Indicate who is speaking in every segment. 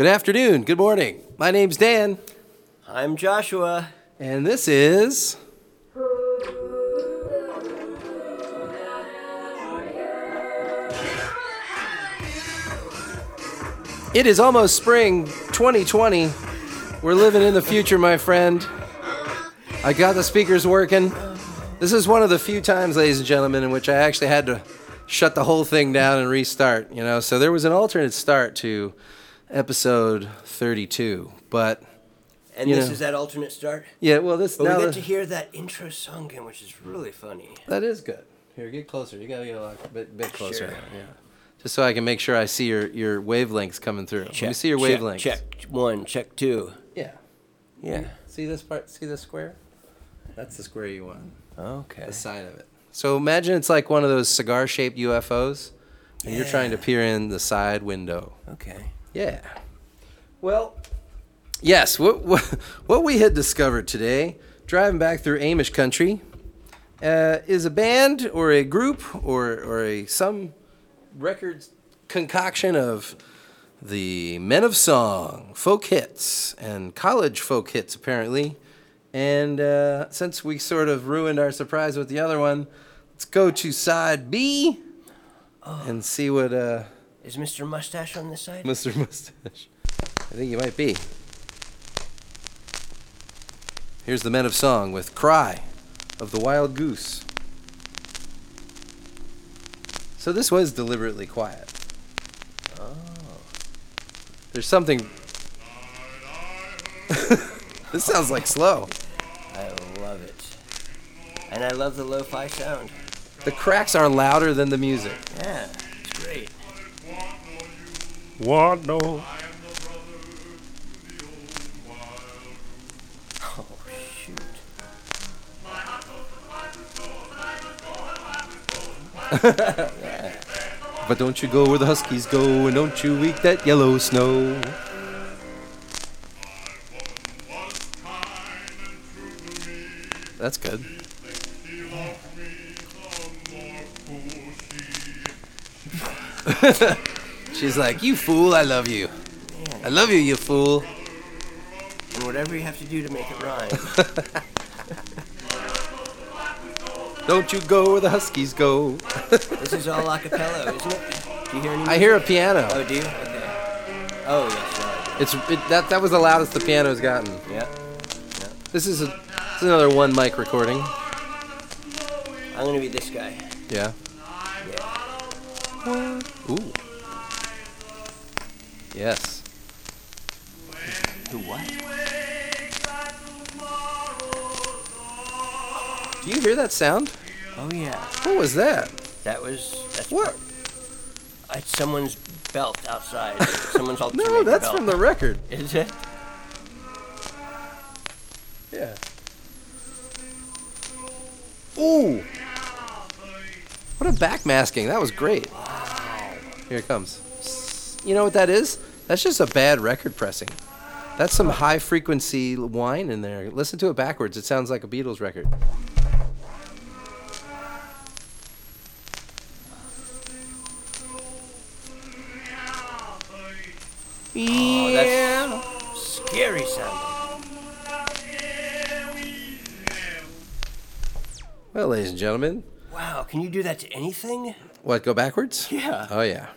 Speaker 1: Good afternoon. Good morning. My name's Dan,
Speaker 2: I'm Joshua.
Speaker 1: and this is. It is almost spring 2020. We're living in the future, my friend. I got the speakers working. This is one of the few times, ladies and gentlemen, in which I actually had to shut the whole thing down and restart, you know. So there was an alternate start to episode 32, but
Speaker 2: And
Speaker 1: You
Speaker 2: this
Speaker 1: know.
Speaker 2: is that alternate start.
Speaker 1: yeah, well, this
Speaker 2: But
Speaker 1: now
Speaker 2: we get to hear that intro song again, which is really funny.
Speaker 1: that is good. Here, get closer. You gotta get a lot- bit, bit closer.
Speaker 2: Sure.
Speaker 1: Yeah, just so I can make sure I see your your wavelengths coming through. Let me see your
Speaker 2: check,
Speaker 1: wavelengths.
Speaker 2: Check one, check two.
Speaker 1: Yeah.
Speaker 2: Yeah.
Speaker 1: See this part? See this square? That's the square you want.
Speaker 2: Okay.
Speaker 1: The side of it. So imagine it's like one of those cigar-shaped UFOs, and you're trying to peer in the side window.
Speaker 2: Okay.
Speaker 1: Yeah. Well, yes. What what, what we had discovered today, driving back through Amish country, uh, is a band or a group or or a some record concoction of the Men of Song, folk hits, and college folk hits apparently. And uh, since we sort of ruined our surprise with the other one, let's go to side B and see what. Uh,
Speaker 2: Is Mr. Mustache on this side?
Speaker 1: Mr. Mustache. I think you might be. Here's the Men of Song with Cry of the Wild Goose. So this was deliberately quiet.
Speaker 2: Oh.
Speaker 1: There's something. this sounds like slow.
Speaker 2: I love it. And I love the lo-fi sound.
Speaker 1: The cracks are louder than the music.
Speaker 2: Yeah, it's great.
Speaker 1: What no?
Speaker 2: Oh shoot.
Speaker 1: But don't you go where the Huskies go, and don't you eat that yellow snow. That's good. She's like, You fool, I love you. I love you, you fool.
Speaker 2: And whatever you have to do to make it rhyme.
Speaker 1: Don't you go where the Huskies go.
Speaker 2: this is all a cappella, isn't it? Do you hear any
Speaker 1: I hear a piano.
Speaker 2: Oh, do you? Okay. Oh, yes, right.
Speaker 1: It's it, that that was the loudest the piano's gotten.
Speaker 2: Yeah.
Speaker 1: This is a this is another one mic recording.
Speaker 2: I'm gonna be this guy.
Speaker 1: Yeah.
Speaker 2: Yeah.
Speaker 1: Ooh. Yes.
Speaker 2: Who what?
Speaker 1: Do you hear that sound?
Speaker 2: Oh yeah.
Speaker 1: What was that?
Speaker 2: That was that's
Speaker 1: What?
Speaker 2: It's someone's belt outside. Someone's alternating
Speaker 1: No, that's
Speaker 2: belt.
Speaker 1: from the record.
Speaker 2: Is it?
Speaker 1: Yeah. Ooh. What a backmasking. That was great. Here it comes. You know what that is? That's just a bad record pressing. That's some high frequency whine in there. Listen to it backwards. It sounds like a Beatles record.
Speaker 2: Oh, that's scary sounding.
Speaker 1: Well, ladies and gentlemen,
Speaker 2: Wow, can you do that to anything?
Speaker 1: what, go backwards?
Speaker 2: Yeah.
Speaker 1: Oh, yeah.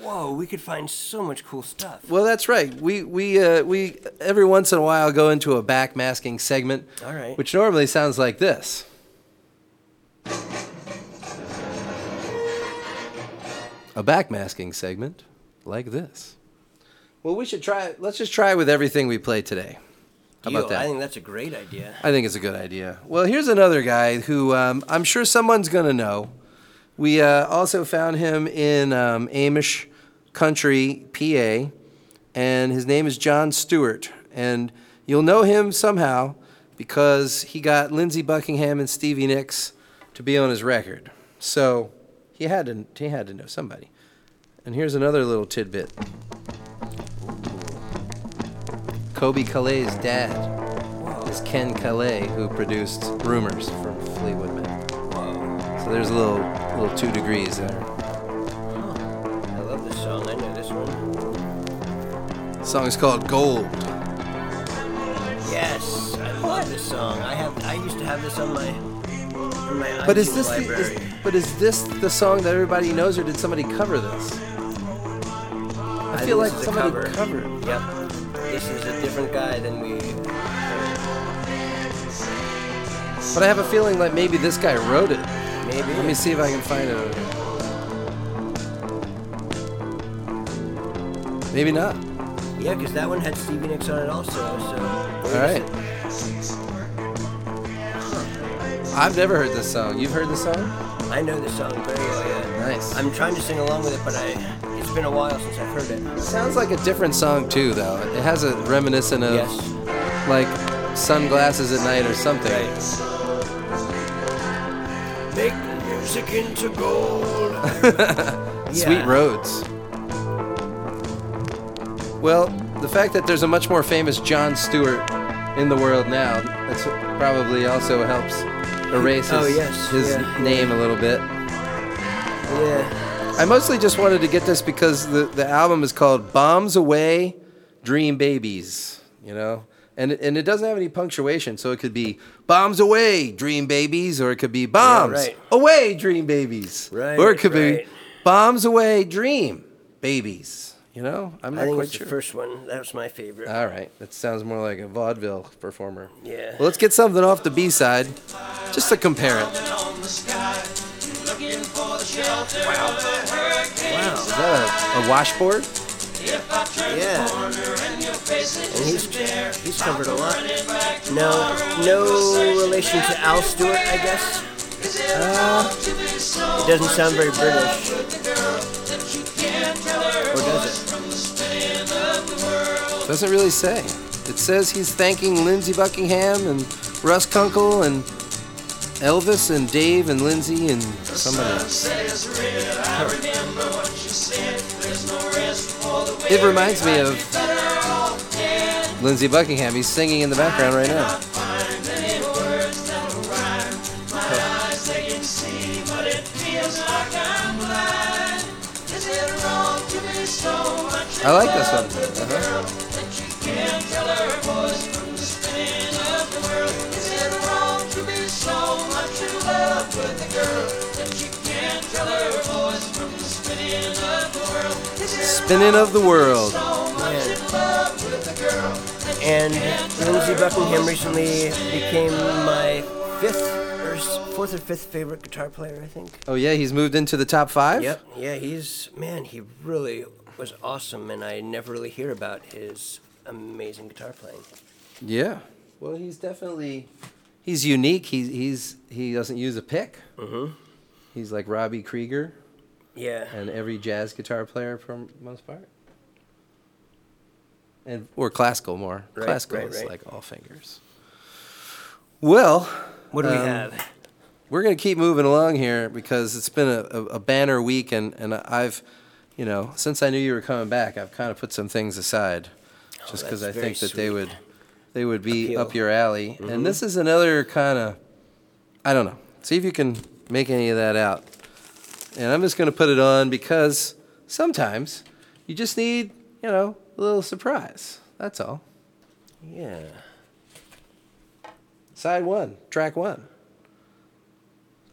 Speaker 2: Whoa, we could find so much cool stuff.
Speaker 1: Well, that's right. We we uh, we every once in a while go into a backmasking segment,
Speaker 2: All right.
Speaker 1: which normally sounds like this. A backmasking segment like this. Well, we should try. Let's just try it with everything we play today. How about that?
Speaker 2: I think that's a great idea.
Speaker 1: I think it's a good idea. Well, here's another guy who um, I'm sure someone's going to know. We uh, also found him in um, Amish country, PA, and his name is John Stewart. And you'll know him somehow because he got Lindsey Buckingham and Stevie Nicks to be on his record. So he had to he had to know somebody. And here's another little tidbit. Colbie Caillat's dad is Ken Caillat, who produced Rumors from Fleetwood Mac. So there's a little little two degrees there.
Speaker 2: I love this song. I know this one.
Speaker 1: The song is called Gold.
Speaker 2: Yes, I love this song. I have. I used to have this on my. On my
Speaker 1: But is this the, is, but is this the song that everybody knows, or did somebody cover this? I,
Speaker 2: think
Speaker 1: feel like
Speaker 2: this is a
Speaker 1: somebody
Speaker 2: cover.
Speaker 1: covered.
Speaker 2: Yep. This is a different guy than we.
Speaker 1: But I have a feeling like maybe this guy wrote it.
Speaker 2: Maybe.
Speaker 1: Let me see if I can find it. Maybe not.
Speaker 2: Yeah, because that one had Stevie Nicks on it also. So.
Speaker 1: All right. I've never heard this song. You've heard this song?
Speaker 2: I know this song very well. Yeah.
Speaker 1: Nice.
Speaker 2: I'm trying to sing along with it, but I. It's been a while since I've heard it.
Speaker 1: Sounds like a different song too, though. It has a reminiscent of
Speaker 2: Yes.
Speaker 1: like sunglasses at night or something.
Speaker 2: Make music into gold.
Speaker 1: Sweet
Speaker 2: Yeah.
Speaker 1: Roads. Well, the fact that there's a much more famous John Stewart in the world now, that's probably also helps erase oh, his,
Speaker 2: Oh, yes,
Speaker 1: his
Speaker 2: yeah.
Speaker 1: name a little bit.
Speaker 2: Yeah.
Speaker 1: I mostly just wanted to get this because the, the album is called Bombs Away, Dream Babies, you know? And, it- and it doesn't have any punctuation, so it could be Bombs Away, Dream Babies, or it could be Bombs
Speaker 2: right.
Speaker 1: Away, Dream Babies.
Speaker 2: Right,
Speaker 1: Or it could be. Bombs Away, Dream Babies. You know? I'm
Speaker 2: I
Speaker 1: not
Speaker 2: think
Speaker 1: quite
Speaker 2: it's
Speaker 1: sure.
Speaker 2: the first one. That was my favorite.
Speaker 1: All right, that sounds more like a vaudeville performer.
Speaker 2: Yeah.
Speaker 1: Well, let's get something off the B side, just to compare it.
Speaker 2: wow.
Speaker 1: Is that a, a washboard?
Speaker 2: Yeah. And he's he's covered a lot. No, no relation to Al Stewart, I guess. Uh, it doesn't sound very British. Or does it?
Speaker 1: Doesn't really say. It says he's thanking Lindsey Buckingham and Russ Kunkel and Elvis and Dave and Lindsay and somebody else. It reminds me of Lindsey Buckingham. He's singing in the background right now. I like this one. Spinning of the world.
Speaker 2: And Lindsey Buckingham recently became my fifth or fourth or fifth favorite guitar player, I think.
Speaker 1: Oh yeah, he's moved into the top five.
Speaker 2: Yep. Yeah, he's man. He really was awesome, and I never really hear about his amazing guitar playing.
Speaker 1: Yeah. Well, he's definitely he's unique. He's he's he doesn't use a pick.
Speaker 2: Mm-hmm.
Speaker 1: He's like Robbie Krieger
Speaker 2: Yeah.
Speaker 1: and every jazz guitar player for most part. And or classical more.
Speaker 2: Right,
Speaker 1: classical
Speaker 2: right,
Speaker 1: is
Speaker 2: right.
Speaker 1: like all fingers. Well,
Speaker 2: What do we
Speaker 1: um,
Speaker 2: have?
Speaker 1: we're gonna keep moving along here because it's been a, a, a banner week, and, and I've, you know, since I knew you were coming back, I've kind of put some things aside, just because
Speaker 2: Oh,
Speaker 1: I think that they would, they would be
Speaker 2: Appeal.
Speaker 1: up your alley.
Speaker 2: Mm-hmm.
Speaker 1: And this is another kind of, I don't know. See if you can make any of that out. And I'm just gonna put it on because sometimes you just need, you know, a little surprise. That's all.
Speaker 2: Yeah.
Speaker 1: Side one, track one.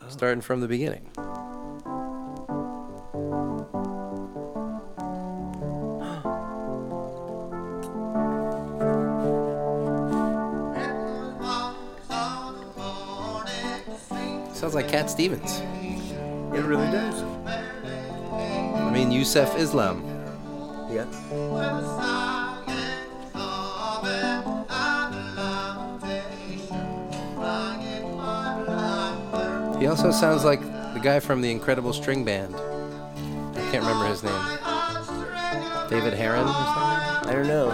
Speaker 1: Oh. Starting from the beginning. Sounds like Cat Stevens.
Speaker 2: It really does.
Speaker 1: I mean, Yusef Islam.
Speaker 2: Yeah.
Speaker 1: He also sounds like the guy from the Incredible String Band. I can't remember his name. David Heron or something?
Speaker 2: I don't know.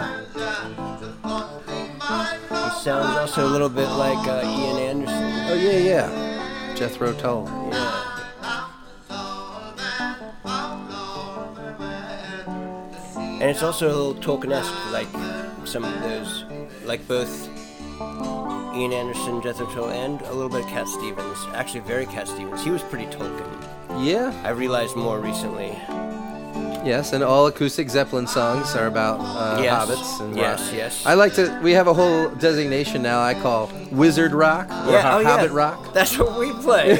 Speaker 2: He sounds also a little bit like uh, Ian Anderson.
Speaker 1: Oh, yeah, yeah. Jethro Tull.
Speaker 2: Yeah. And it's also a little Tolkien-esque, like some of those, like both Ian Anderson, Jethro Tull, and a little bit of Cat Stevens. Actually, very Cat Stevens. He was pretty Tolkien.
Speaker 1: Yeah,
Speaker 2: I realized more recently.
Speaker 1: Yes, and all acoustic Zeppelin songs are about uh,
Speaker 2: Yes.
Speaker 1: hobbits and
Speaker 2: Yes,
Speaker 1: rock.
Speaker 2: yes.
Speaker 1: I like to. We have a whole designation now. I call wizard rock or
Speaker 2: Yeah,
Speaker 1: ho-
Speaker 2: oh,
Speaker 1: hobbit
Speaker 2: yeah.
Speaker 1: rock.
Speaker 2: That's what we play.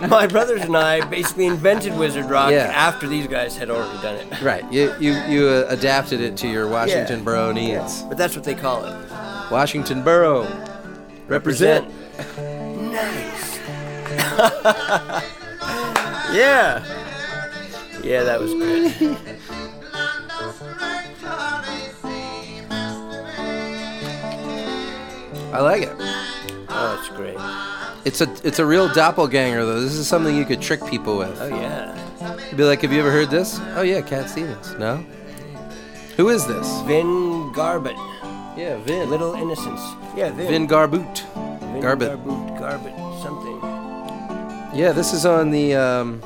Speaker 2: My brothers and I basically invented Wizard Rock
Speaker 1: Yeah.
Speaker 2: after these guys had already done it.
Speaker 1: Right. You you you uh, adapted it to your Washington. Borough needs.
Speaker 2: But that's what they call it.
Speaker 1: Washington Borough. Represent.
Speaker 2: Nice. yeah. Yeah, that was good.
Speaker 1: I like it.
Speaker 2: Oh, it's great.
Speaker 1: It's a it's a real doppelganger though. This is something you could trick people with.
Speaker 2: Oh yeah.
Speaker 1: You'd be like, have you ever heard this? Oh yeah, Cat Stevens. No. Who is this?
Speaker 2: Vin Garbutt.
Speaker 1: Yeah, Vin.
Speaker 2: Little Innocence. Yeah, Vin.
Speaker 1: Vin Garboot.
Speaker 2: Vin
Speaker 1: Garbutt.
Speaker 2: Garboot, Garbutt, something.
Speaker 1: Yeah, this is on the um,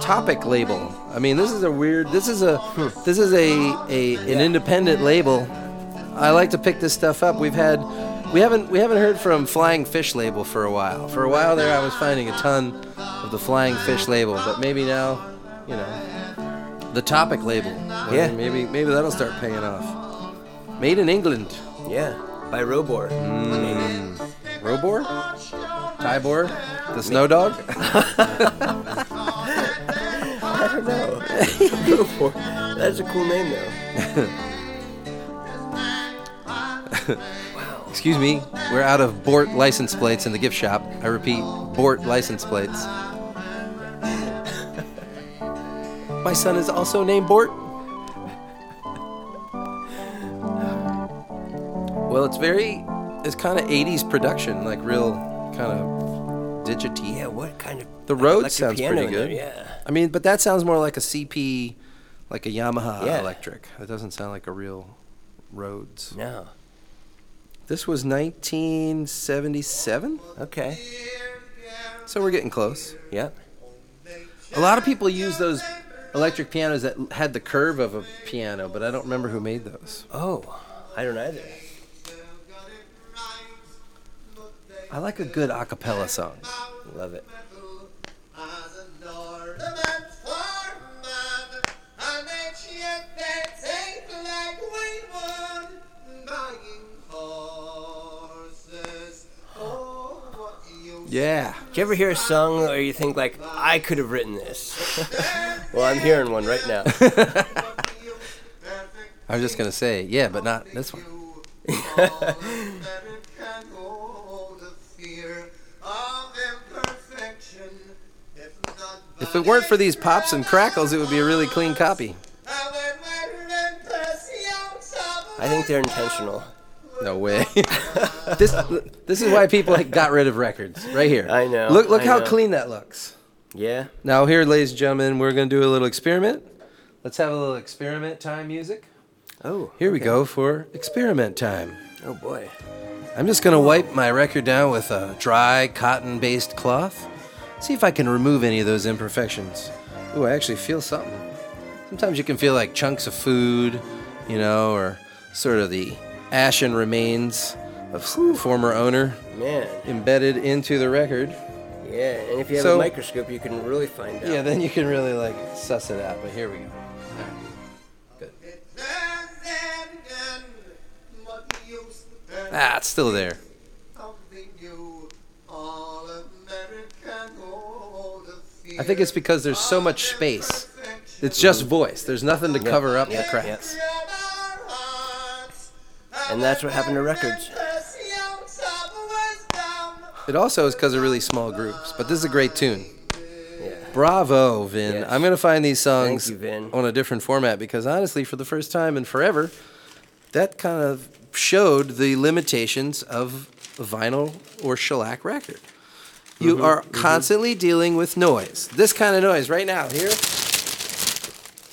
Speaker 1: Topic label. I mean, this is a weird. This is a this is a, a an independent label. I like to pick this stuff up. We've had we haven't we haven't heard from Flying Fish label for a while. For a while there, I was finding a ton of the Flying Fish label, but maybe now, you know, the Topic label.
Speaker 2: Yeah.
Speaker 1: Maybe maybe that'll start paying off. Made in England.
Speaker 2: Yeah, by Robor.
Speaker 1: Mm. Robor? Tybor? The Snow Dog?
Speaker 2: I don't know. That's a cool name though.
Speaker 1: Excuse me, we're out of Bort license plates in the gift shop. I repeat, Bort license plates. My son is also named Bort. Well, it's very, it's kind of 80s production, like real kind of digity.
Speaker 2: Yeah, what kind of
Speaker 1: The
Speaker 2: road
Speaker 1: sounds pretty
Speaker 2: in there,
Speaker 1: good.
Speaker 2: Yeah.
Speaker 1: I mean, but that sounds more like a CP, like a Yamaha
Speaker 2: Yeah.
Speaker 1: electric. It doesn't sound like a real Rhodes.
Speaker 2: No.
Speaker 1: This was 1977,
Speaker 2: Okay.
Speaker 1: so we're getting close.
Speaker 2: Yep.
Speaker 1: A lot of people use those electric pianos that had the curve of a piano, but I don't remember who made those.
Speaker 2: Oh, I don't either.
Speaker 1: I like a good a cappella song.
Speaker 2: Love it.
Speaker 1: Yeah.
Speaker 2: Do you ever hear a song where you think like I could have written this? well, I'm hearing one right now.
Speaker 1: I was just going to say, yeah, but not this one. If it weren't for these pops and crackles, it would be a really clean copy.
Speaker 2: I think they're intentional.
Speaker 1: No way. this this is why people like, got rid of records right here.
Speaker 2: I know,
Speaker 1: Look look
Speaker 2: I
Speaker 1: how
Speaker 2: know.
Speaker 1: clean that looks.
Speaker 2: Yeah.
Speaker 1: Now here, ladies and gentlemen, we're gonna do a little experiment. Let's have a little experiment time music.
Speaker 2: Oh.
Speaker 1: Here we go for experiment time.
Speaker 2: Oh boy.
Speaker 1: I'm just gonna wipe my record down with a dry cotton-based cloth. See if I can remove any of those imperfections. Ooh, I actually feel something. Sometimes you can feel like chunks of food, you know, or sort of the ashen remains of s- former owner
Speaker 2: Man.
Speaker 1: embedded into the record.
Speaker 2: Yeah. And if you have
Speaker 1: So-
Speaker 2: a microscope, you can really find out.
Speaker 1: Yeah, then you can really like suss it out. But here we go. Good. Ah, it's still there. I think it's because there's so much space. It's just voice. There's nothing to cover up
Speaker 2: yeah,
Speaker 1: the cracks.
Speaker 2: And that's what happened to records.
Speaker 1: It also is because of really small groups. But this is a great tune.
Speaker 2: Yeah.
Speaker 1: Bravo, Vin.
Speaker 2: Yes.
Speaker 1: I'm going to find these songs
Speaker 2: you,
Speaker 1: on a different format because honestly, for the first time in forever, that kind of showed the limitations of vinyl or shellac record. You
Speaker 2: Mm-hmm,
Speaker 1: are constantly dealing with noise. This kind of noise right now here.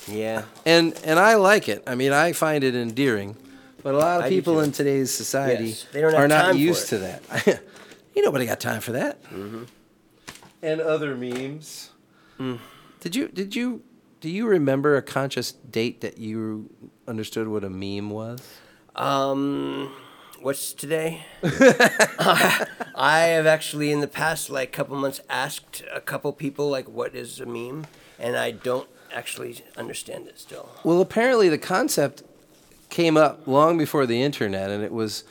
Speaker 2: Yeah.
Speaker 1: And and I like it. I mean, I find it endearing. But a lot of
Speaker 2: I do
Speaker 1: people
Speaker 2: too.
Speaker 1: in today's society
Speaker 2: Yes, they don't have
Speaker 1: are not
Speaker 2: for
Speaker 1: used to that. you nobody got time for that.
Speaker 2: Mm-hmm.
Speaker 1: And other memes.
Speaker 2: Mm.
Speaker 1: Did you did you do you remember a conscious date that you understood what a meme was?
Speaker 2: Um, what's today? I have actually in the past like couple months asked a couple people like what is a meme, and I don't actually understand it still.
Speaker 1: Well, apparently the concept came up long before the internet, and it was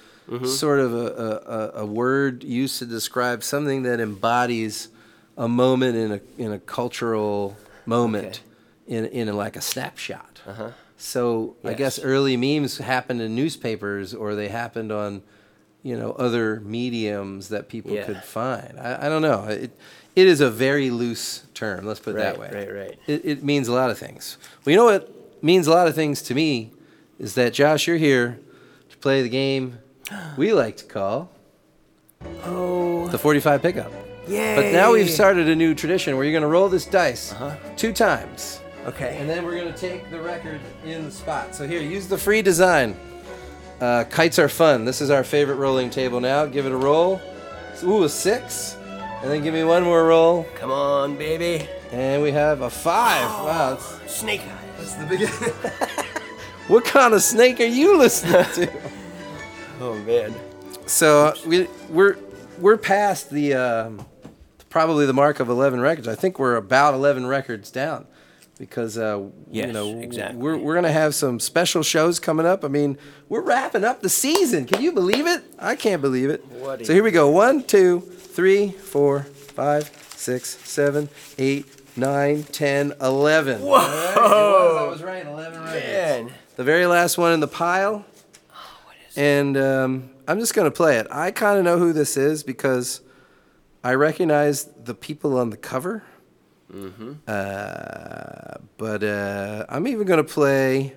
Speaker 1: sort of a, a, a, word used to describe something that embodies a moment in a in a cultural moment, in in like a snapshot.
Speaker 2: Uh-huh.
Speaker 1: So I guess early memes happened in newspapers, or they happened on, you know, other mediums that people
Speaker 2: Yeah.
Speaker 1: could find. I, I don't know. It it is a very loose term. Let's put it that way.
Speaker 2: Right, right, right.
Speaker 1: It, it means a lot of things. Well, you know what means a lot of things to me is that Josh, you're here to play the game we like to call
Speaker 2: Oh,
Speaker 1: the 45 pickup.
Speaker 2: yay!
Speaker 1: But now we've started a new tradition where you're going to roll this dice
Speaker 2: Uh-huh.
Speaker 1: two times,
Speaker 2: Okay.
Speaker 1: and then we're going to take the record in the spot. So here, use the free design. Uh, kites are fun. This is our favorite rolling table now. Give it a roll. Ooh, a six. And then give me one more roll.
Speaker 2: Come on, baby.
Speaker 1: And we have a five. Wow, that's,
Speaker 2: Snake eyes.
Speaker 1: that's the beginning. what kind of snake are you listening to?
Speaker 2: Oh man.
Speaker 1: So uh, we we're we're past the um, probably the mark of 11 records. I think we're about 11 records down because uh, you know
Speaker 2: exactly.
Speaker 1: we're we're gonna have some special shows coming up. I mean, we're wrapping up the season. Can you believe it? I can't believe it.
Speaker 2: What
Speaker 1: so here we go. One, two, three, four, five, six, seven, eight, nine, ten, eleven. Whoa! I was right. 11 records.
Speaker 2: Man.
Speaker 1: The very last one in the pile. And um, I'm just going to play it. I kind of know who this is because I recognize the people on the cover. Mm-hmm. Uh, but uh, I'm even going to play.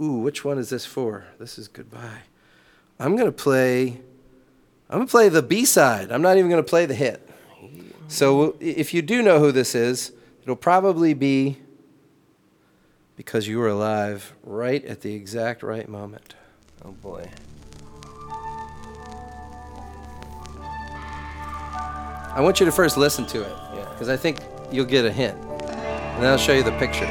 Speaker 1: Ooh, which one is this for? This is goodbye. I'm going to play. I'm going to play the B side. I'm not even going to play the hit. So if you do know who this is, it'll probably be because you were alive right at the exact right moment.
Speaker 2: Oh boy.
Speaker 1: I want you to first listen to it.
Speaker 2: Yeah.
Speaker 1: Because I think you'll get a hint. And then I'll show you the picture.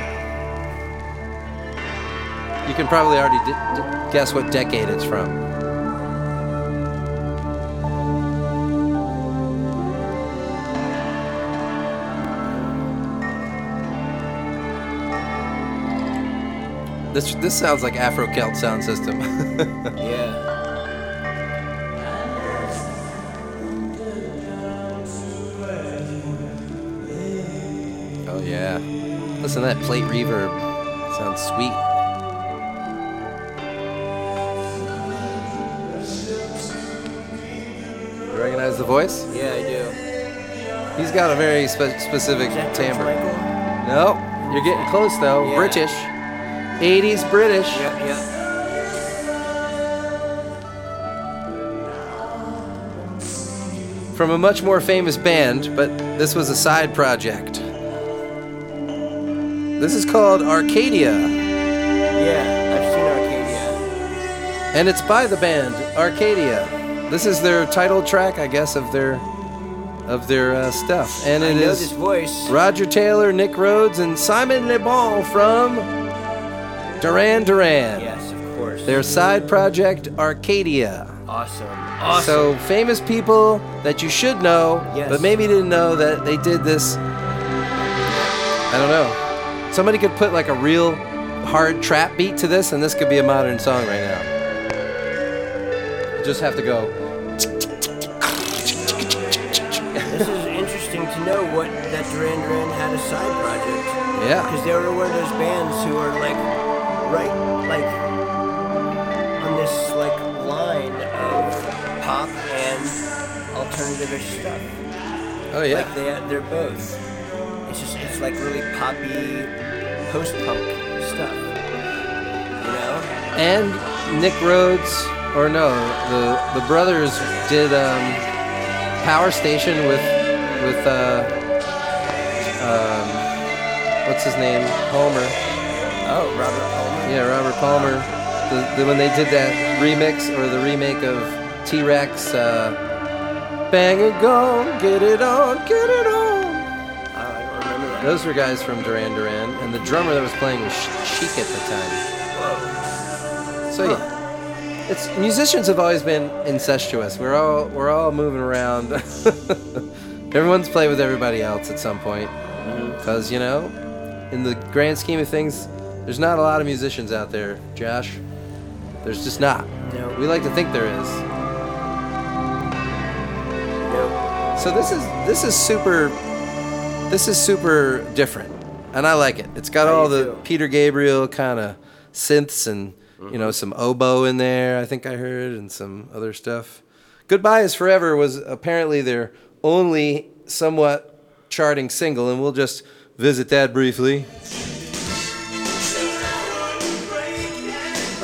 Speaker 1: You can probably already d- d- guess what decade it's from. This, this sounds like Afro Celt sound system.
Speaker 2: Yeah.
Speaker 1: oh, yeah. Listen to that plate reverb. Sounds sweet. You recognize the voice?
Speaker 2: Yeah, I do.
Speaker 1: He's got a very spe- specific timbre.
Speaker 2: Michael?
Speaker 1: No, you're getting close though.
Speaker 2: Yeah.
Speaker 1: British. 80s British.
Speaker 2: Yep, yep.
Speaker 1: From a much more famous band, but this was a side project. This is called Arcadia,
Speaker 2: Yeah, I've seen Arcadia.
Speaker 1: and it's by the band Arcadia. This is their title track, I guess, of their of their uh, stuff, and it is. Roger Taylor, Nick Rhodes, and Simon Le Bon from Duran Duran.
Speaker 2: Yes, of course.
Speaker 1: Their side project Arcadia.
Speaker 2: awesome. Awesome.
Speaker 1: So famous people that you should know,
Speaker 2: Yes.
Speaker 1: but maybe didn't know that they did this. I don't know. Somebody could put like a real hard trap beat to this, and this could be a modern song right now. You just have to go.
Speaker 2: this is interesting to know what that Duran Duran had a side project.
Speaker 1: Yeah.
Speaker 2: Because they were one of those bands who are like, right, like, on this like line of pop and alternative-ish stuff.
Speaker 1: Oh yeah.
Speaker 2: Like they, they're both. It's just, it's like really poppy, post-punk stuff. You know?
Speaker 1: And Nick Rhodes, or no, the the brothers did um, Power Station with with uh, um, what's his name, Homer.
Speaker 2: Oh, Robert Palmer.
Speaker 1: Yeah, Robert Palmer. The, the, when they did that remix or the remake of T Rex, uh, Bang and Gone, Get It On, Get It On.
Speaker 2: I don't remember that.
Speaker 1: Those were guys from Duran Duran, and the drummer that was playing was Chic at the time.
Speaker 2: Whoa.
Speaker 1: So yeah, it's musicians have always been incestuous. We're all we're all moving around. Everyone's played with everybody else at some point, because you know in the grand scheme of things, there's not a lot of musicians out there, Josh. There's just not.
Speaker 2: No.
Speaker 1: We like to think there is.
Speaker 2: No.
Speaker 1: So this is this is super this is super different. And I like it. It's got
Speaker 2: I
Speaker 1: all the
Speaker 2: too.
Speaker 1: Peter Gabriel kind of synths and you know mm-hmm. some oboe in there, I think I heard and some other stuff. Goodbye is Forever was apparently their only somewhat charting single and we'll just visit that briefly.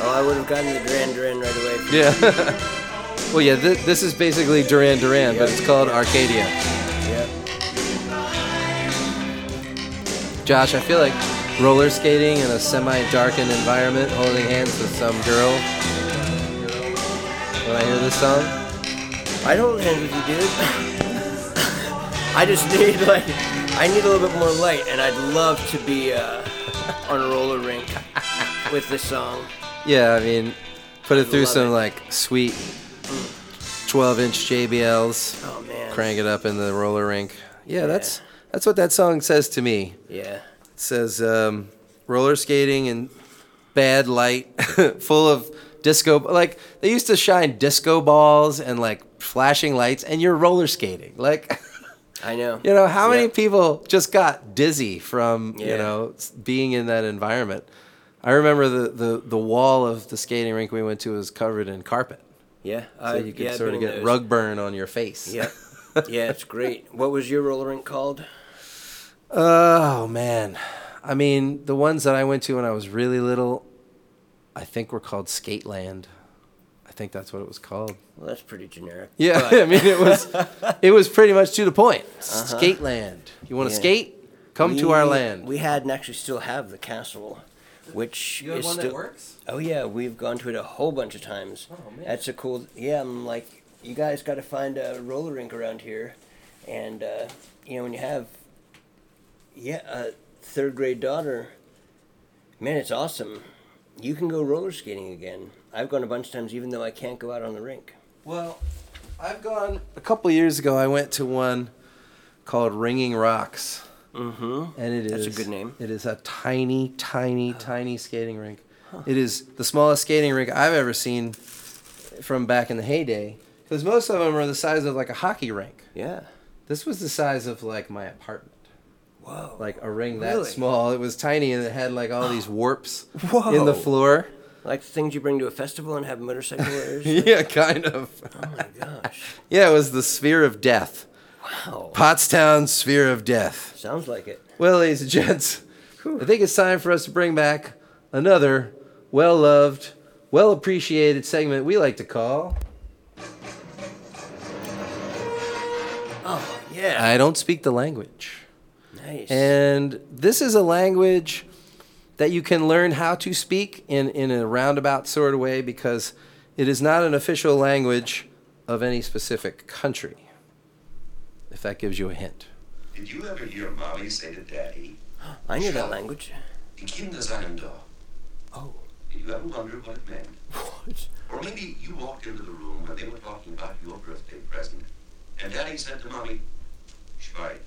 Speaker 2: Oh, I would have gotten the Duran Duran right away.
Speaker 1: Yeah. well, yeah, th- this is basically Duran Duran, but it's called Arcadia.
Speaker 2: Yeah.
Speaker 1: Josh, I feel like roller skating in a semi-darkened environment, holding hands with some girl. When I hear this song,
Speaker 2: I don't hands with you, dude. I just need like, I need a little bit more light, and I'd love to be uh, on a roller rink with this song.
Speaker 1: Yeah, I mean, put it through some
Speaker 2: it.
Speaker 1: like sweet 12-inch JBLs,
Speaker 2: Oh man.
Speaker 1: crank it up in the roller rink. Yeah, that's that's what that song says to me.
Speaker 2: Yeah.
Speaker 1: It says um, roller skating and bad light, full of disco. Like they used to shine disco balls and like flashing lights, and you're roller skating. Like,
Speaker 2: I know.
Speaker 1: you know, how many people just got dizzy from you know being in that environment? I remember the, the, the wall of the skating rink we went to was covered in carpet,
Speaker 2: Yeah.
Speaker 1: so you could
Speaker 2: yeah,
Speaker 1: sort of get
Speaker 2: those.
Speaker 1: rug burn on your face.
Speaker 2: Yep. yeah, it's great. What was your roller rink called?
Speaker 1: Oh man, I mean the ones that I went to when I was really little, I think were called Skateland. I think that's what it was called.
Speaker 2: Well, that's pretty generic.
Speaker 1: Yeah, I mean it was, it was pretty much to the point. Uh-huh. Skateland. You want to
Speaker 2: Yeah.
Speaker 1: skate? Come to our land.
Speaker 2: We had and actually still have the castle, which is still.
Speaker 1: works?
Speaker 2: Oh yeah, we've gone to it a whole bunch of times.
Speaker 1: Oh, man.
Speaker 2: That's a cool. Yeah, I'm like, you guys got to find a roller rink around here, and uh, you know when you have, yeah, a third grade daughter, man, it's awesome. You can go roller skating again. I've gone a bunch of times, even though I can't go out on the rink.
Speaker 1: Well, I've gone a couple years ago. I went to one called Ringing Rocks.
Speaker 2: Mm-hmm.
Speaker 1: and it is
Speaker 2: That's a good name.
Speaker 1: It is a tiny, tiny, tiny skating rink. It is the smallest skating rink I've ever seen from back in the heyday. Because most of them are the size of like a hockey rink.
Speaker 2: Yeah.
Speaker 1: This was the size of like my apartment,
Speaker 2: Whoa.
Speaker 1: like a ring that
Speaker 2: Really?
Speaker 1: small. It was tiny and it had like all these warps in the floor.
Speaker 2: Like the things you bring to a festival and have motorcycle layers.
Speaker 1: yeah, kind of.
Speaker 2: oh my gosh.
Speaker 1: Yeah, it was the sphere of death.
Speaker 2: Wow.
Speaker 1: Pottstown sphere of death.
Speaker 2: Sounds like it.
Speaker 1: Well, ladies and gents, I think it's time for us to bring back another well loved, well appreciated segment we like to call
Speaker 2: Oh yeah.
Speaker 1: I Don't Speak the Language.
Speaker 2: nice.
Speaker 1: And this is a language that you can learn how to speak in, in a roundabout sort of way because it is not an official language of any specific country. If that gives you a hint.
Speaker 3: Did you ever hear mommy say to daddy,
Speaker 2: I knew that language. Oh.
Speaker 3: Did you ever wonder what it meant?
Speaker 2: What?
Speaker 3: Or maybe you walked into the room when they were talking about your birthday present, and daddy said to mommy, Schweig,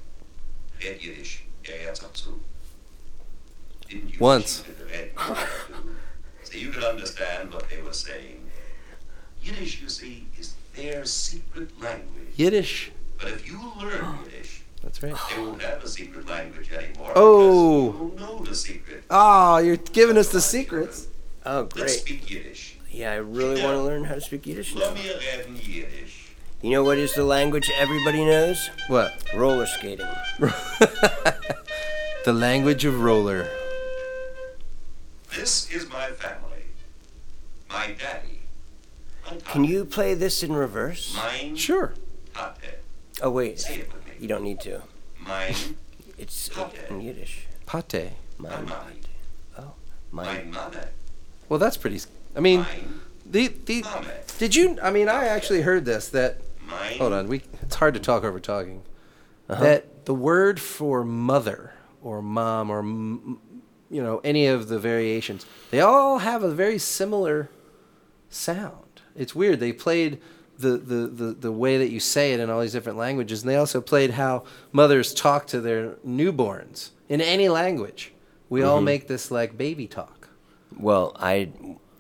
Speaker 3: red Yiddish, er dazu. Didn't you
Speaker 1: Once.
Speaker 3: wish you could have had Yiddish too, so you could understand what they were saying? Yiddish, you see, is their secret language.
Speaker 1: Yiddish.
Speaker 3: But if you learn oh. Yiddish,
Speaker 1: That's right.
Speaker 3: They won't have a secret language anymore.
Speaker 1: Oh.
Speaker 3: Because you won't know the secret.
Speaker 1: Oh, you're giving us the secrets.
Speaker 2: Oh
Speaker 3: Let's
Speaker 2: great.
Speaker 3: speak Yiddish.
Speaker 2: Yeah, I really want to learn how to speak Yiddish now.
Speaker 3: Let me reden Yiddish.
Speaker 2: You know what is the language everybody knows?
Speaker 1: What?
Speaker 2: Roller skating.
Speaker 1: the language of roller.
Speaker 3: This is my family. My daddy. My
Speaker 2: Can you play this in reverse?
Speaker 3: Mine.
Speaker 1: Sure.
Speaker 3: Tate.
Speaker 2: Oh wait,
Speaker 3: Say it with me.
Speaker 2: you don't need to.
Speaker 3: Mine.
Speaker 2: It's
Speaker 3: Okay.
Speaker 2: in Yiddish.
Speaker 1: Pate.
Speaker 2: Mine.
Speaker 3: Mine.
Speaker 2: Oh,
Speaker 3: My
Speaker 2: mine.
Speaker 3: mother.
Speaker 1: Well, that's pretty. s- I mean,
Speaker 3: Mine.
Speaker 1: the the.
Speaker 3: Mama.
Speaker 1: Did you? I mean, I actually heard this. That
Speaker 3: Mine.
Speaker 1: hold on. We. It's hard to talk over talking.
Speaker 2: Uh-huh.
Speaker 1: That the word for mother or mom or m- you know any of the variations, they all have a very similar sound. It's weird. They played the, the, the, the way that you say it in all these different languages, and they also played how mothers talk to their newborns in any language. we
Speaker 2: Mm-hmm.
Speaker 1: all make this like baby talk.
Speaker 2: Well, I,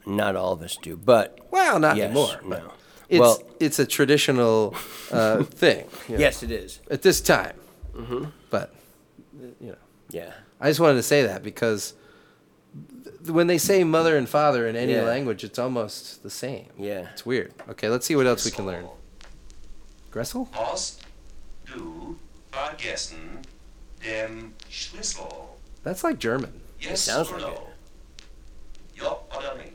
Speaker 2: not all of us do, but
Speaker 1: Well, not
Speaker 2: yes,
Speaker 1: anymore.
Speaker 2: no.
Speaker 1: It's
Speaker 2: well,
Speaker 1: it's a traditional uh, thing. you know,
Speaker 2: yes, it is.
Speaker 1: At this time. Mm-hmm. But you know,
Speaker 2: Yeah.
Speaker 1: I just wanted to say that because when they say mother and father in any
Speaker 2: Yeah.
Speaker 1: language, it's almost the same.
Speaker 2: Yeah.
Speaker 1: It's weird. Okay, let's see what else we can learn. Gressel?
Speaker 3: Hast du vergessen den Schlüssel?
Speaker 1: That's like German.
Speaker 3: Yes
Speaker 2: sounds
Speaker 3: or
Speaker 2: like
Speaker 3: no?
Speaker 2: it.
Speaker 3: Ja oder nein?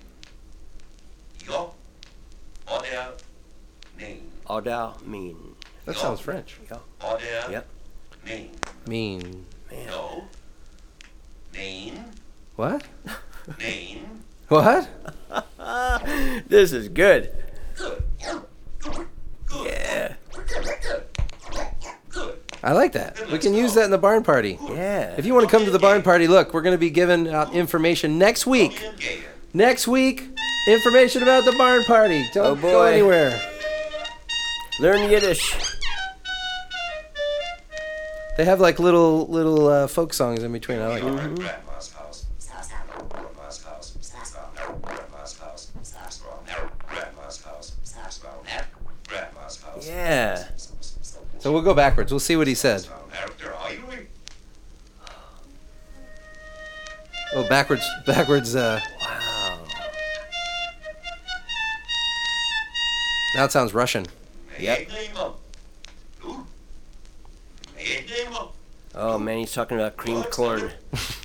Speaker 3: Ja oder nein?
Speaker 2: Odal mean.
Speaker 1: That sounds French.
Speaker 3: Oder
Speaker 2: Yep.
Speaker 3: nein?
Speaker 1: Mean.
Speaker 3: No. Nein.
Speaker 1: What?
Speaker 3: Nein.
Speaker 1: What?
Speaker 2: This is good. Yeah.
Speaker 1: I like that. We can use that in the barn party.
Speaker 2: Yeah.
Speaker 1: If you want to come to the barn party, look, we're going to be giving out information next week. Next week, information about the barn party. Don't
Speaker 2: Oh,
Speaker 1: go anywhere.
Speaker 2: Learn Yiddish.
Speaker 1: They have like little little uh, folk songs in between. I like
Speaker 3: We
Speaker 1: it. We'll go backwards. We'll see what he said. Oh, backwards, backwards. Uh,
Speaker 2: wow.
Speaker 1: That sounds Russian.
Speaker 2: Yep. Oh man, he's talking about creamed corn.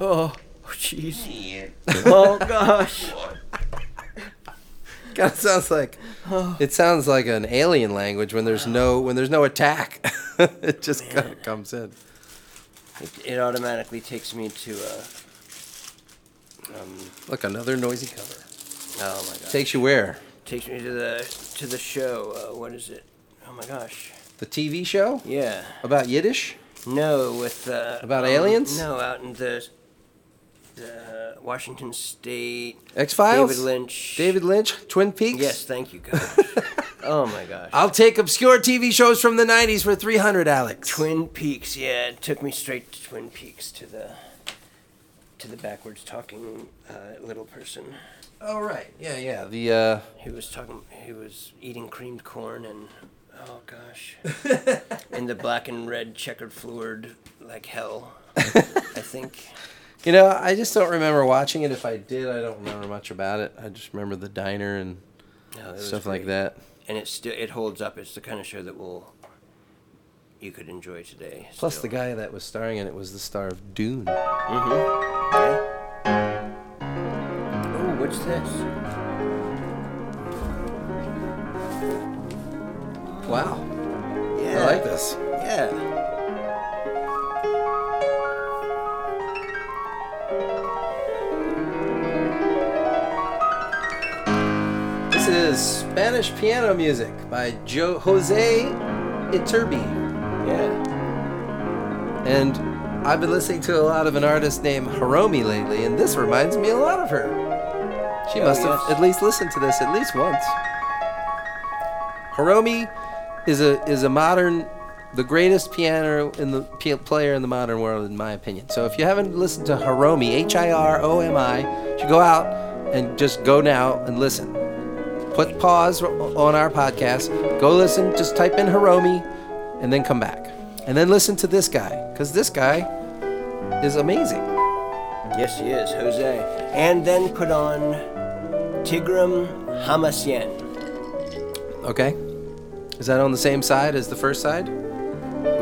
Speaker 2: oh, jeez. Oh gosh.
Speaker 1: kind of sounds like it sounds like an alien language when there's no when there's no attack. it just kind of comes in.
Speaker 2: It, it automatically takes me to uh. Um.
Speaker 1: Look, another noisy cover.
Speaker 2: Oh my gosh.
Speaker 1: Takes you where?
Speaker 2: takes me to the to the show. Uh, what is it? Oh my gosh.
Speaker 1: The TV show
Speaker 2: Yeah.
Speaker 1: about Yiddish.
Speaker 2: No, with uh,
Speaker 1: About
Speaker 2: um,
Speaker 1: aliens?
Speaker 2: No, out in the the Washington State.
Speaker 1: X Files.
Speaker 2: David Lynch.
Speaker 1: David Lynch. Twin Peaks.
Speaker 2: Yes, thank you, gosh. oh my gosh.
Speaker 1: I'll take obscure TV shows from the '90s for 300, Alex.
Speaker 2: Twin Peaks. Yeah, it took me straight to Twin Peaks to the to the backwards talking uh, little person
Speaker 1: Oh right. Yeah, yeah. The uh,
Speaker 2: who was talking. He was eating creamed corn and oh gosh, in the black and red checkered floored like hell. I think.
Speaker 1: You know, I just don't remember watching it. If I did, I don't remember much about it. I just remember the diner and
Speaker 2: No,
Speaker 1: stuff like that.
Speaker 2: and it still it holds up. It's the kind of show that will you could enjoy today.
Speaker 1: Plus, the guy that was starring in it was the star of Dune.
Speaker 2: Mm-hmm. Okay. Oh, what's this?
Speaker 1: Wow,
Speaker 2: Yeah.
Speaker 1: I like this. Is Spanish piano music by jo- Jose Iturbi.
Speaker 2: Yeah.
Speaker 1: And I've been listening to a lot of an artist named Hiromi lately, and this reminds me a lot of her. She
Speaker 2: Oh,
Speaker 1: must have at least listened to this at least once. Hiromi is a is a modern, the greatest piano in the player in the modern world, in my opinion. So if you haven't listened to Hiromi, H I R O M I, you should go out and just go now and listen. Put pause on our podcast. Go listen. Just type in Hiromi, and then come back, and then listen to this guy because this guy is amazing.
Speaker 2: Yes, he is, Jose. And then put on Tigran Hamasyan.
Speaker 1: Okay, is that on the same side as the first side?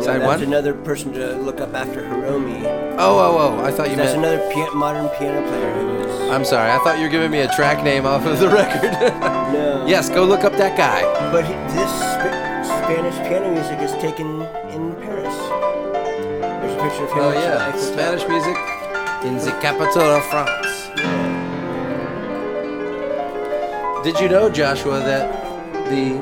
Speaker 1: Side
Speaker 2: that's
Speaker 1: one?
Speaker 2: another person to look up after Hiromi.
Speaker 1: Oh, oh, oh! I thought you
Speaker 2: That's
Speaker 1: meant.
Speaker 2: another pia- modern piano player who is.
Speaker 1: I'm sorry. I thought you were giving me a track name off of the record.
Speaker 2: no.
Speaker 1: yes, go look up that guy.
Speaker 2: But he, this Sp- Spanish piano music is taken in Paris. There's a picture of him.
Speaker 1: Oh
Speaker 2: next to the
Speaker 1: yeah,
Speaker 2: Eiffel
Speaker 1: Spanish
Speaker 2: Tower.
Speaker 1: music in the capital of France. Did you know, Joshua, that the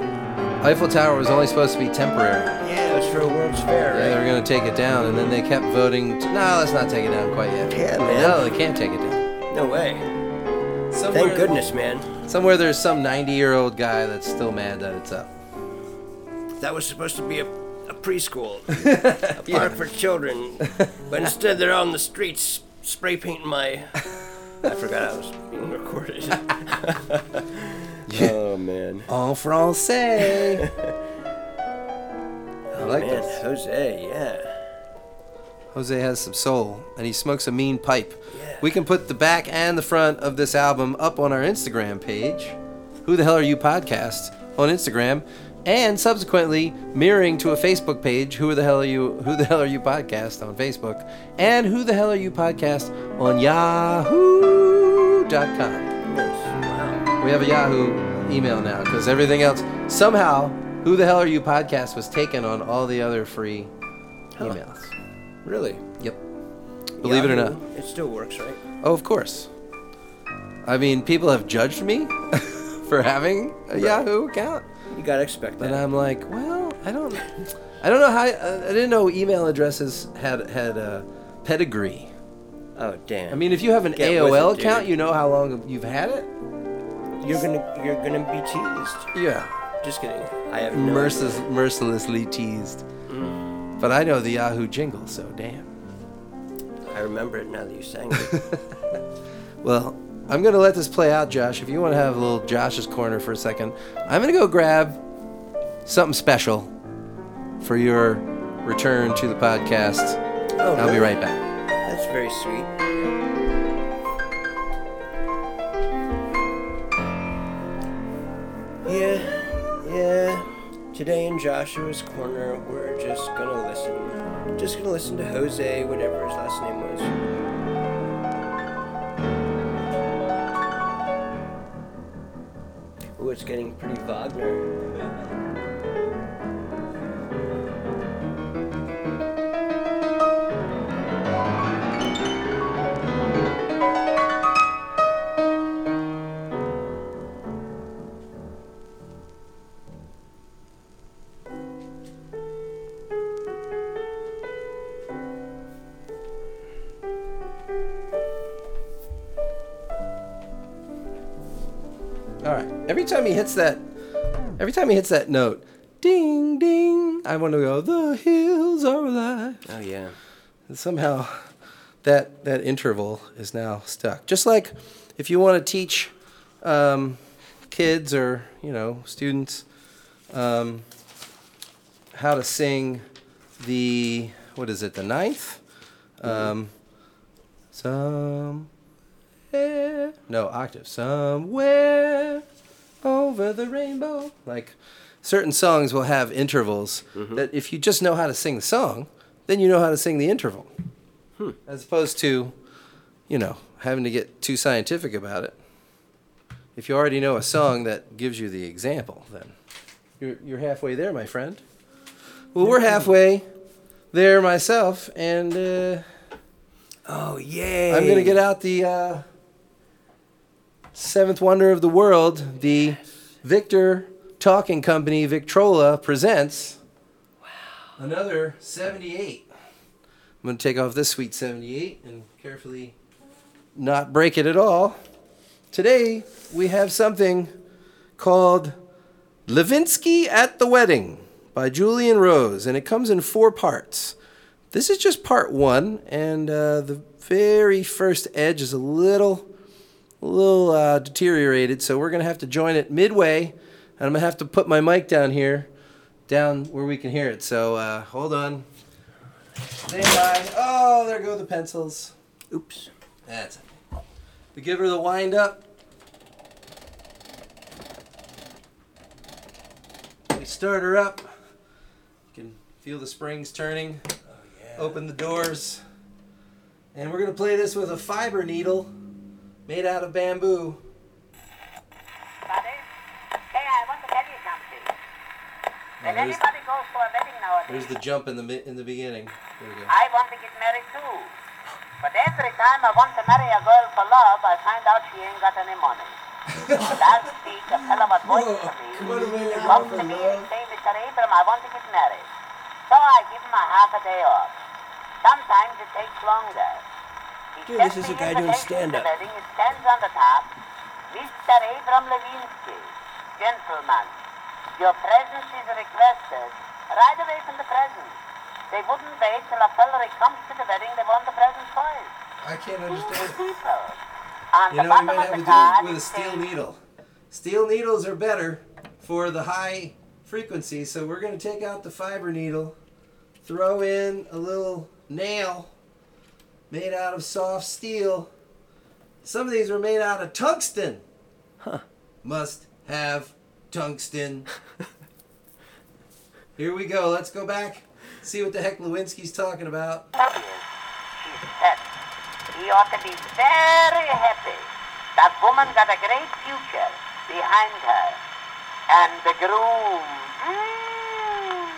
Speaker 1: Eiffel Tower was only supposed to be temporary?
Speaker 2: Yeah, it was for a World's Fair,
Speaker 1: Yeah, they were going to take it down, and then they kept voting. To, no, let's not take it down quite yet.
Speaker 2: Yeah, man.
Speaker 1: No, they can't take it down.
Speaker 2: No way.
Speaker 1: Somewhere,
Speaker 2: Thank goodness, man.
Speaker 1: Somewhere there's some 90 year old guy that's still mad that it's up.
Speaker 2: That was supposed to be a, a preschool, a park for children, but instead they're on the streets spray painting my. I forgot I was being recorded. oh man.
Speaker 1: En français. I like oh,
Speaker 2: man,
Speaker 1: this.
Speaker 2: Jose, yeah.
Speaker 1: Jose has some soul, and he smokes a mean pipe.
Speaker 2: Yeah.
Speaker 1: We can put the back and the front of this album up on our Instagram page. Who the hell are you podcast on Instagram, and subsequently mirroring to a Facebook page. Who the hell are you? Who the hell are you podcast on Facebook, and who the hell are you podcast on Yahoo.com.
Speaker 2: Wow.
Speaker 1: We have a Yahoo email now because everything else somehow. Who the hell are you podcast was taken on all the other free emails.
Speaker 2: Really?
Speaker 1: Yep. Believe it or not.
Speaker 2: It still works, right?
Speaker 1: Oh, of course. I mean, people have judged me for having a Yahoo account,
Speaker 2: You gotta expect that.
Speaker 1: and I'm like, well, I don't, I don't know how. I, I didn't know email addresses had had a pedigree.
Speaker 2: oh damn.
Speaker 1: I mean, if you have an
Speaker 2: Get with
Speaker 1: AOL
Speaker 2: it, dude.
Speaker 1: account, you know how long you've had it.
Speaker 2: you're gonna you're gonna be teased.
Speaker 1: Yeah,
Speaker 2: Just kidding. I have no
Speaker 1: Mercil- mercilessly teased. But I know the Yahoo jingle, so damn.
Speaker 2: I remember it now that you sang it.
Speaker 1: Well, I'm going to let this play out, Josh. If you want to have a little Josh's corner for a second, I'm going to go grab something special for your return to the podcast.
Speaker 2: Oh,
Speaker 1: I'll be right back.
Speaker 2: That's very sweet. Today in Joshua's corner, we're just gonna listen. Just gonna listen to Jose, whatever his last name was. Ooh, it's getting pretty Wagner.
Speaker 1: Time he hits that, every time he hits that note, ding ding, I want to go. The hills are alive.
Speaker 2: Oh yeah.
Speaker 1: And somehow, that that interval is now stuck. Just like if you want to teach um, kids or you know students um, how to sing the what is it the ninth um, some no octave somewhere over the rainbow. Like certain songs will have intervals that if you just know how to sing the song then you know how to sing the interval. As opposed to you know having to get too scientific about it. If you already know a song that gives you the example then you're, you're halfway there my friend. Well we're halfway there myself and uh,
Speaker 2: Oh yay!
Speaker 1: I'm gonna get out the uh, seventh wonder of the world, the Victor Talking Company Victrola presents another 78. I'm gonna take off this sweet 78 and carefully not break it at all. Today we have something called Levinsky at the Wedding by Julian Rose, and it comes in four parts. This is just part one, and uh, the very first edge is a little, a little uh, deteriorated, so we're gonna have to join it midway, and I'm gonna have to put my mic down here, down where we can hear it. So uh, hold on. Stand by. Oh, there go the pencils.
Speaker 2: Oops.
Speaker 1: That's it. We give her the wind up. We start her up. You can feel the springs turning. Open the doors. And we're going to play this with a fiber needle made out of bamboo.
Speaker 4: Buddy, hey, I want to tell you something. When
Speaker 1: there's-
Speaker 4: anybody goes for a wedding nowadays,
Speaker 1: There's the jump in the in the beginning. There we go.
Speaker 4: I want to get married too. But every time I want to marry a girl for love, I find out she ain't got any money. Last week, a fellow was waiting for me. He comes to me and say, Mr. Abram, I want to get married. So I give him a half a day off. Sometimes it takes longer. He
Speaker 2: Dude, this is a guy doing
Speaker 4: invitation
Speaker 2: stand-up.
Speaker 4: the stands on the top. Mr. Abram Levinsky, gentlemen, your presence is requested right away from the present. They wouldn't wait till a feller comes to the wedding, they want the present first.
Speaker 1: I can't understand.
Speaker 4: people. On
Speaker 1: You know, we might have to do it with a steel needle. Steel needles are better for the high frequency, so we're going to take out the fiber needle, throw in a little nail made out of soft steel. Some of these were made out of tungsten.
Speaker 2: Huh.
Speaker 1: Must have tungsten. Here we go. Let's go back. See what the heck Lewinsky's talking about.
Speaker 4: obvious. She's set. He ought to be very happy. That woman got a great future behind her. And the groom mm,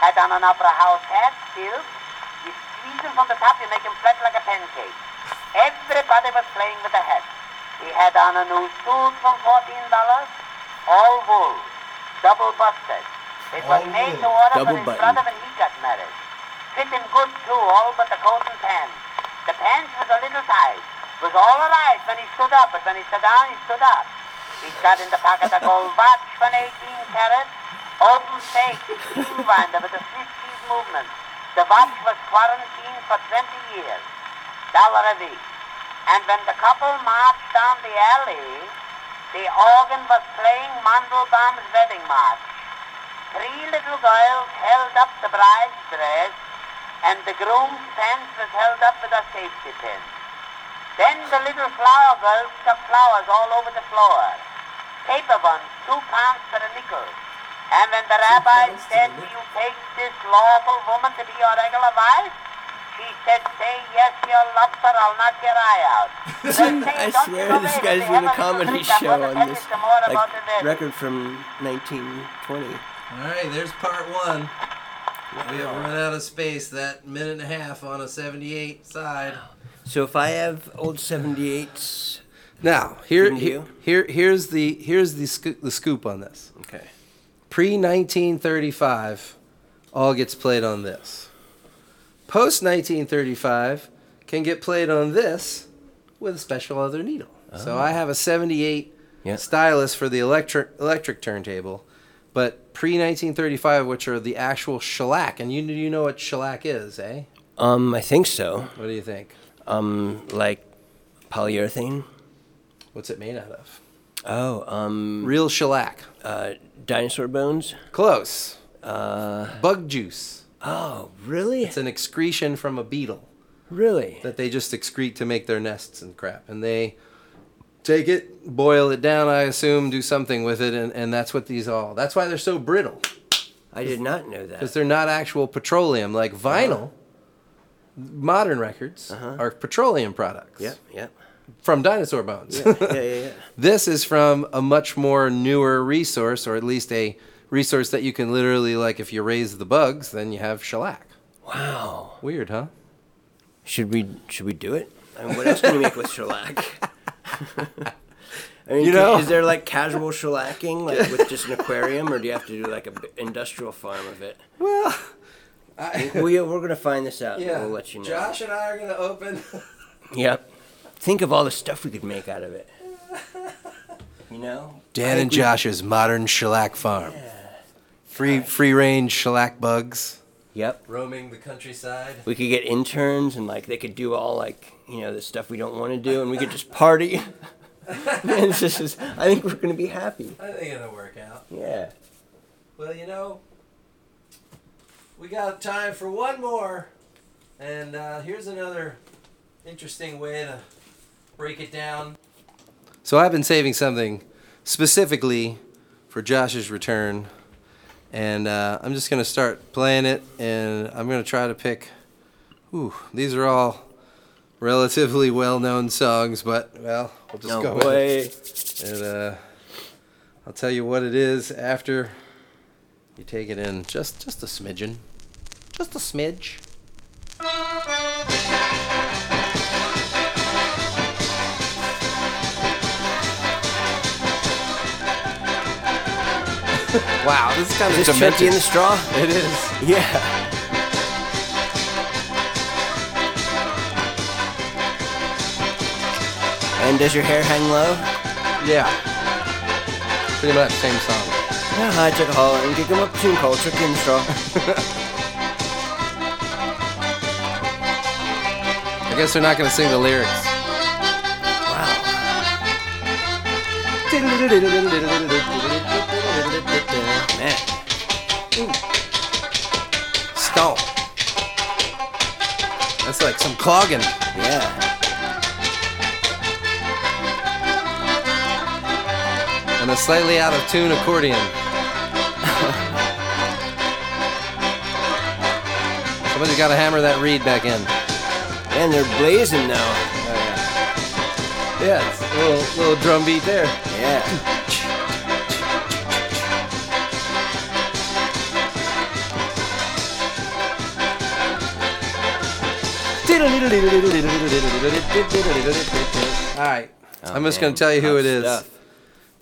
Speaker 4: had on an opera house hat, silk. You him from the top, you make him flat like a pancake. Everybody was playing with the hat. He had on a new suit from $14, all wool, double busted. It was
Speaker 1: All
Speaker 4: made to order
Speaker 2: Double
Speaker 4: for his
Speaker 2: button.
Speaker 4: brother when he got married. Fit Fitting good too, all but the coat and pants. The pants was a little tight. Was all all right when he stood up, but when he sat down, he stood up. He's got in the pocket a gold watch for 18 carats, open safe, key winder with a Swiss cheese movement. The watch was quarantined for 20 years. Dollar a week. And when the couple marched down the alley, the organ was playing Mandelbaum's wedding march. Three little girls held up the bride's dress, and the groom's pants was held up with a safety pin. Then the little flower girls stuck flowers all over the floor. Paper ones, two pounds for a nickel. And when the rabbi said, Do you take this lawful woman to be your regular wife? She said, Say yes, your lobster, I'll knock your eye out. Well,
Speaker 2: I swear this guy's doing a comedy show on this
Speaker 4: you some more about the
Speaker 2: like record from 1920.
Speaker 1: All right, there's part one. We have run out of space. That minute and a half on a 78 side.
Speaker 2: So if I have old 78s,
Speaker 1: Now, here, here, here, here's the here's the scoop, the scoop on this.
Speaker 2: okay.
Speaker 1: Pre 1935, all gets played on this. Post 1935 can get played on this with a special other needle. So I have a 78
Speaker 2: Yeah.
Speaker 1: stylus for the electric electric turntable, but pre 1935, which are the actual shellac, and you you know what shellac is, eh?
Speaker 2: Um, I think so.
Speaker 1: What do you think?
Speaker 2: Um, like polyurethane.
Speaker 1: What's it made out of?
Speaker 2: Oh, um,
Speaker 1: Real shellac.
Speaker 2: uh, dinosaur bones.
Speaker 1: Close.
Speaker 2: Uh,
Speaker 1: Bug juice.
Speaker 2: oh, really?
Speaker 1: It's an excretion from a beetle
Speaker 2: Really?
Speaker 1: that they just excrete to make their nests and crap. And they take it, boil it down, I assume, do something with it, and, and that's what these all. That's why they're so brittle.
Speaker 2: I did not know that.
Speaker 1: Because they're not actual petroleum. Like vinyl, modern records
Speaker 2: Uh-huh.
Speaker 1: are petroleum products.
Speaker 2: Yep, yep.
Speaker 1: From dinosaur bones.
Speaker 2: Yeah, yeah, yeah, yeah.
Speaker 1: This is from a much more newer resource, or at least a resource that you can literally, like, if you raise the bugs, then you have shellac.
Speaker 2: Wow.
Speaker 1: Weird, huh?
Speaker 2: Should we should we do it? I mean, what else can we make with shellac? I mean,
Speaker 1: You know-
Speaker 2: is there like casual shellacking, like with just an aquarium, or do you have to do like a b- industrial farm of it?
Speaker 1: Well, I,
Speaker 2: We, we're gonna find this out.
Speaker 1: yeah.
Speaker 2: and we'll let you know.
Speaker 1: Josh and I are going to open.
Speaker 2: Yep. Think of all the stuff we could make out of it. You know.
Speaker 1: Dan and
Speaker 2: think we-
Speaker 1: Josh's modern shellac farm. Yeah. Free free range shellac bugs
Speaker 2: Yep.
Speaker 1: roaming the countryside.
Speaker 2: We could get interns and like they could do all like you know the stuff we don't want to do, and we could just party. and it's just, I think we're gonna be happy.
Speaker 1: I think it'll work out.
Speaker 2: Yeah.
Speaker 1: Well, you know, we got time for one more, and uh, here's another interesting way to break it down. So I've been saving something specifically for Josh's return, and uh, I'm just gonna start playing it, and I'm gonna try to pick. Ooh, these are all relatively well-known songs, but well, we'll just
Speaker 2: No
Speaker 1: go with it.
Speaker 2: way.
Speaker 1: And uh, I'll tell you what it is after you take it in. Just just a smidgen. Just a smidge. Wow, this is kind
Speaker 2: Is
Speaker 1: of
Speaker 2: this Turkey in the straw?
Speaker 1: It is.
Speaker 2: Yeah. And does your hair hang low?
Speaker 1: Yeah. Pretty much same song.
Speaker 2: Yeah, I took a holler and gig him up tune called Turkey in the Straw.
Speaker 1: I guess they're not going to sing the lyrics.
Speaker 2: Wow.
Speaker 1: Some clogging.
Speaker 2: Yeah.
Speaker 1: and a slightly out of tune accordion. Somebody's got to hammer that reed back in.
Speaker 2: And they're blazing now.
Speaker 1: Oh, yeah, it's a little, little drum beat there.
Speaker 2: Yeah.
Speaker 1: All right, I'm just going to tell you who it is.
Speaker 2: stuff.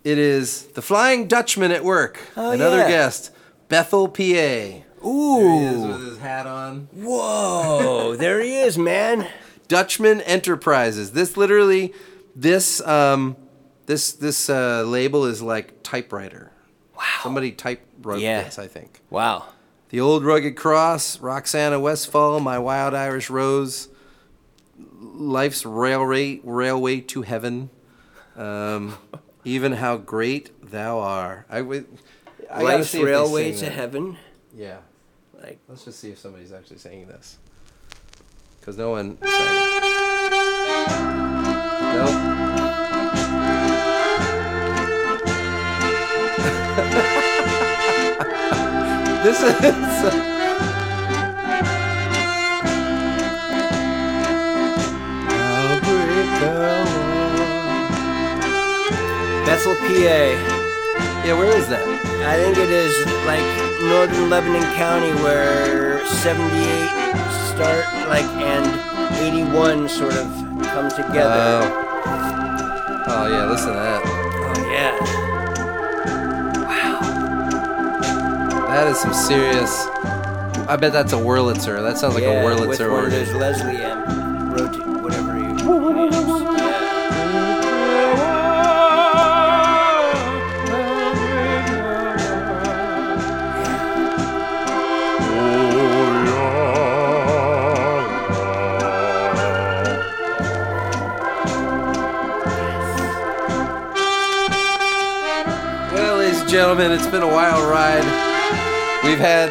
Speaker 1: It is the Flying Dutchman at work.
Speaker 2: Oh,
Speaker 1: Another
Speaker 2: yeah.
Speaker 1: guest, Bethel, PA. There he is
Speaker 2: Ooh.
Speaker 1: with his hat on.
Speaker 2: Whoa. There he is, man.
Speaker 1: Dutchman Enterprises. This literally, this um, this this uh, label is like typewriter. Wow. Somebody type wrote
Speaker 2: Yeah.
Speaker 1: this, I think.
Speaker 2: Wow.
Speaker 1: The Old Rugged Cross, Roxana Westfall, My Wild Irish Rose, Life's Railway Railway to Heaven, um, even How Great Thou Are. I would. I
Speaker 2: Life's
Speaker 1: see if they
Speaker 2: Railway to
Speaker 1: that.
Speaker 2: Heaven.
Speaker 1: Yeah.
Speaker 2: Like,
Speaker 1: Let's just see if somebody's actually singing this. Because no one sang it. Nope. this is.
Speaker 2: Bethel, PA.
Speaker 1: Yeah, where is that?
Speaker 2: I think it is like northern Lebanon County where 78 start, like, and 81 sort of come together.
Speaker 1: Oh. Oh, yeah, listen to that.
Speaker 2: oh, yeah. Wow.
Speaker 1: That is some serious. I bet that's a Wurlitzer. That sounds like
Speaker 2: yeah,
Speaker 1: a
Speaker 2: with
Speaker 1: Wurlitzer
Speaker 2: one of
Speaker 1: organ.
Speaker 2: those Leslie M. Roti- whatever you.
Speaker 1: Gentlemen, it's been a wild ride. We've had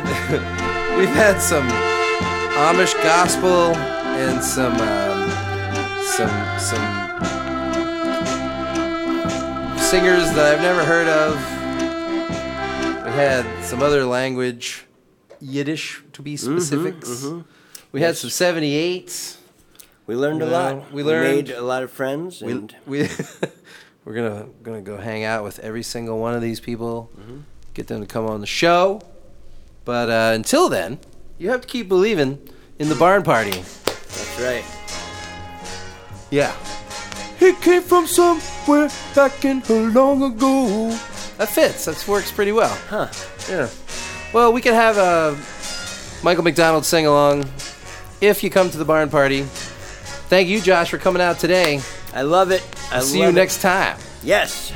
Speaker 1: we've had some Amish gospel and some um, some some singers that I've never heard of. We had some other language, Yiddish to be specifics. We had some 78s.
Speaker 2: We learned a lot.
Speaker 1: we learned-
Speaker 2: made a lot of friends,
Speaker 1: We, we we're gonna gonna go hang out with every single one of these people, get them to come on the show. But uh, until then, you have to keep believing in the barn party.
Speaker 2: that's right.
Speaker 1: Yeah. He came from somewhere back in a long ago. That fits. That works pretty well.
Speaker 2: Huh.
Speaker 1: Yeah. Well, we can have uh, Michael McDonald sing along if you come to the barn party. Thank you, Josh, for coming out today.
Speaker 2: I love it. I'll
Speaker 1: See you next time.
Speaker 2: Yes.